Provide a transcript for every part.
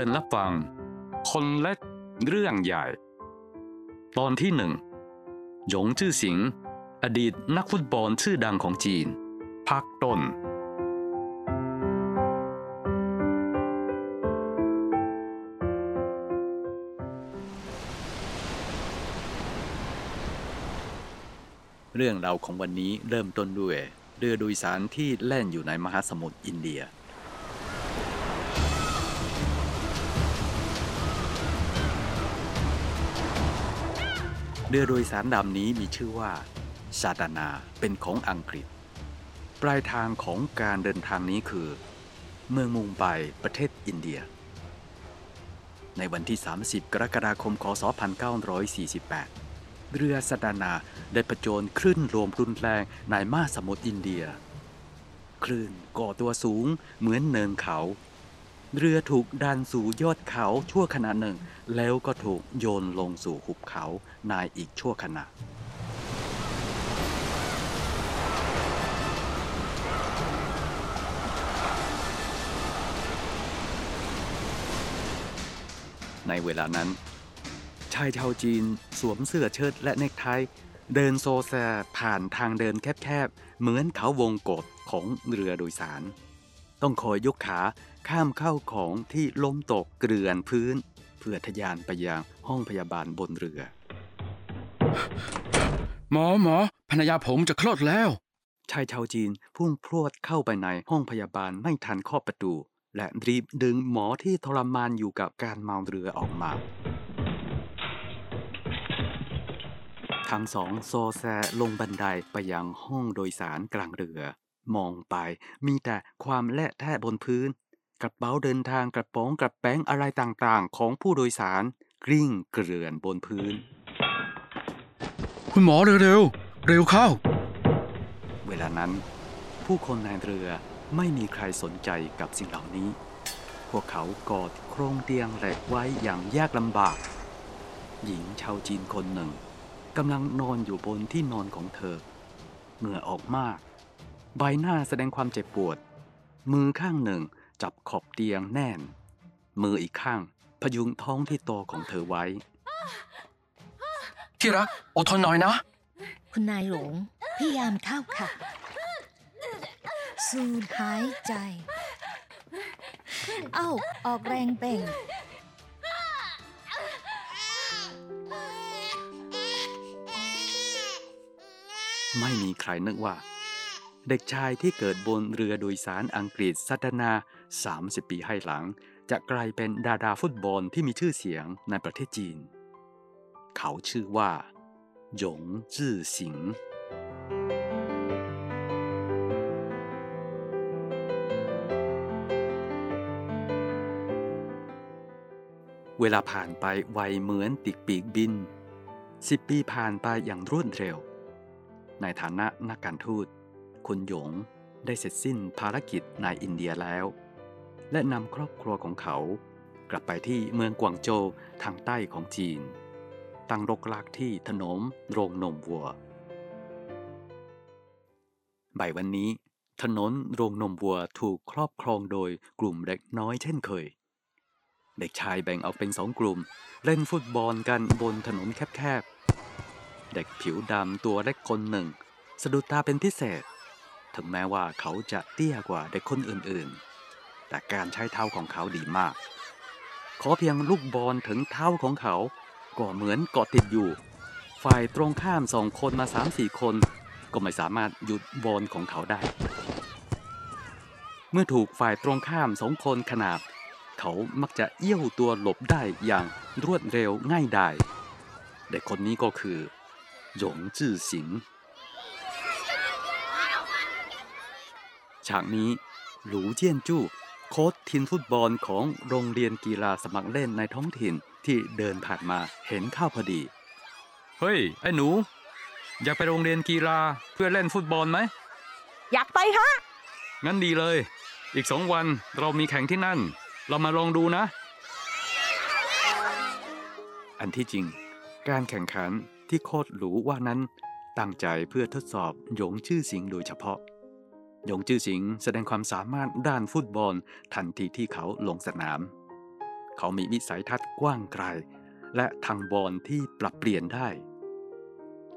ชิญรับฟัง คนเล็กเรื่องใหญ่ ตอนที่หนึ่งหยงจื้อสิง อดีตนักฟุตบอลชื่อดังของจีนภาคต้น เรื่องราวของวันนี้เริ่มต้นด้วย เรือโดยสารที่แล่นอยู่ในมหาสมุทรอินเดีย เรือโดยสารลำนี้มีชื่อว่าซาดานาเป็นของอังกฤษ ปลายทางของการเดินทางนี้คือ เมืองมุงไบประเทศอินเดีย ในวันที่ 30 กรกฎาคมคศ1948 เรือซาดานาได้ประโจนคลื่นรวมรุนแรงในมหาสมุทรอินเดีย คลื่นก่อตัวสูงเหมือนเนินเขา เรือถูกดันสู่ยอดเขาชั่วขณะหนึ่ง แล้วก็ถูกโยนลงสู่หุบเขาในอีกชั่วขณะ ในเวลานั้น ชายชาวจีนสวมเสื้อเชิ้ตและเนคไทเดินโซแซผ่านทางเดินแคบๆ เหมือนเขาวงกฏของเรือโดยสาร ต้องคอยยกขาข้ามเข้าของที่ล้มตกเกลื่อนพื้น เพื่อทะยานไปยังห้องพยาบาลบนเรือ หมอหมอภรรยาผมจะคลอดแล้ว ชายชาวจีนพุ่งพรวดเข้าไปในห้องพยาบาลไม่ทันข้อประตู และรีบดึงหมอที่ทรมานอยู่กับการเมาเรือออกมาทั้งสองโซแซลงบันไดไปยังห้องโดยสารกลางเรือ มองไป มีแต่ความและแทะบนพื้น กระเป๋าเดินทางกระป๋องกระแป้งอะไรต่างๆ ของผู้โดยสารกลิ้งเกลื่อนบนพื้น คุณหมอเร็วๆเร็วเข้า เวลานั้น ผู้คนในเรือไม่มีใครสนใจกับสิ่งเหล่านี้ พวกเขากอดโครงเตียงเหล็กไว้อย่างยากลำบาก หญิงชาวจีนคนหนึ่งกำลังนอนอยู่บนที่นอนของเธอ เหงื่อออกมาก ใบหน้าแสดงความเจ็บปวด มือข้างหนึ่งจับขอบเตียงแน่น มืออีกข้างพยุงท้องที่โตของเธอไว้ ที่รักอดทนหน่อยนะ คุณนายหลงพยายามเข้าค่ะ สูดหายใจ เอ้า ออกแรงเป่ง ไม่มีใครนึกว่า เด็กชายที่เกิดบนเรือโดยสารอังกฤษสัตนา 30 ปีให้หลัง จะกลายเป็นดาราฟุตบอลที่มีชื่อเสียงในประเทศจีน เขาชื่อว่าหยงจื้อสิงเวลาผ่านไปไวเหมือนติกปีกบินสิบปีผ่านไปอย่างรวดเร็ว ในฐานะนักการทูต คุณหยงได้เสร็จสิ้นภารกิจในอินเดียแล้ว และนำครอบครัวของเขา กลับไปที่เมืองกวางโจวทางใต้ของจีน ตั้งรกรากที่ถนนโรงนมวัวบ่ายวันนี้ ถนนโรงนมวัวถูกครอบครองโดยกลุ่มเด็กน้อยเช่นเคย เด็กชายแบ่งออกเป็นสองกลุ่ม เล่นฟุตบอลกันบนถนนแคบๆ เด็กผิวดำตัวเล็กคนหนึ่ง สะดุดตาเป็นพิเศษ ถึงแม้ว่าเขาจะเตี้ยกว่าเด็กคนอื่นๆ แต่การใช้เท้าของเขาดีมาก ขอเพียงลูกบอลถึงเท้าของเขา ก็เหมือนเกาะติดอยู่ ฝ่ายตรงข้ามสองคนมาสามสี่คน ก็ไม่สามารถหยุดบอลของเขาได้ เมื่อถูกฝ่ายตรงข้ามสองคนขนาบ เขามักจะเอี้ยวตัวหลบได้อย่างรวดเร็วง่ายดายเด็กคนนี้ก็คือหยงจื้อสิง ฉากนี้ หลูเจียนจู้โค้ชทีมฟุตบอลของโรงเรียนกีฬาสมัครเล่นในท้องถิ่นที่เดินผ่านมาเห็นเข้าพอดี เฮ้ย ไอ้หนู อยากไปโรงเรียนกีฬาเพื่อเล่นฟุตบอลไหม อยากไปฮะ งั้นดีเลย อีกสองวันเรามีแข่งที่นั่น เรามาลองดูนะ อันที่จริง การแข่งขันที่โคตรหรูว่านั้น ตั้งใจเพื่อทดสอบหยงชื่อสิงโดยเฉพาะ หยงจื้อสิงแสดงความสามารถด้านฟุตบอลทันทีที่เขาลงสนาม เขามีวิสัยทัศน์กว้างไกล และทางบอลที่ปรับเปลี่ยนได้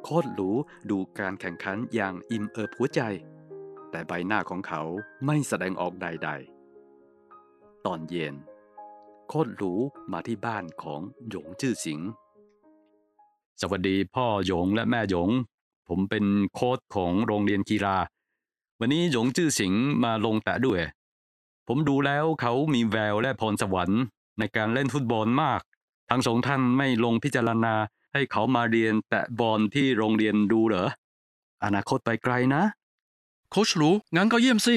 โคตรหรูดูการแข่งขันอย่างอิ่มเอิบหัวใจ แต่ใบหน้าของเขาไม่แสดงออกใด ๆ ตอนเย็น โคตรหรูมาที่บ้านของหยงจื้อสิง สวัสดีพ่อหยงและแม่หยง ผมเป็นโค้ชของโรงเรียนกีฬา วันนี้หยงจื้อสิงมาลงแตะด้วย ผมดูแล้วเขามีแววและพรสวรรค์ ในการเล่นฟุตบอลมาก ทั้งสองท่านไม่ลงพิจารณาให้เขามาเรียนแตะบอลที่โรงเรียนดูเหรอ อนาคตไปไกลนะ โค้ชรูงั้นก็เยี่ยมสิ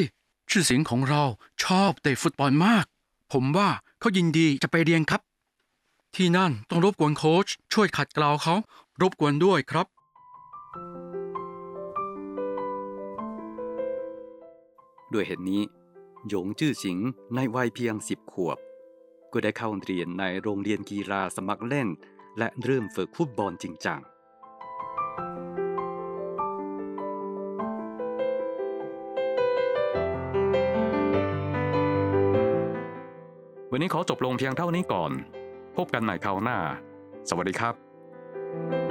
ชื่อเสียงของเราชอบเตะฟุตบอลมาก ผมว่าเขายินดีจะไปเรียนครับ ที่นั่นต้องรบกวนโค้ชช่วยขัดเกลาเขารบกวนด้วยครับ ด้วยเหตุนี้ หยงจื้อสิงในวัยเพียงสิบขวบ ก็ได้เข้าเรียนในโรงเรียนกีฬาสมัครเล่น และเริ่มฝึกฟุตบอลจริงจังวันนี้ขอจบลงเพียงเท่านี้ก่อน พบกันใหม่คราวหน้า สวัสดีครับ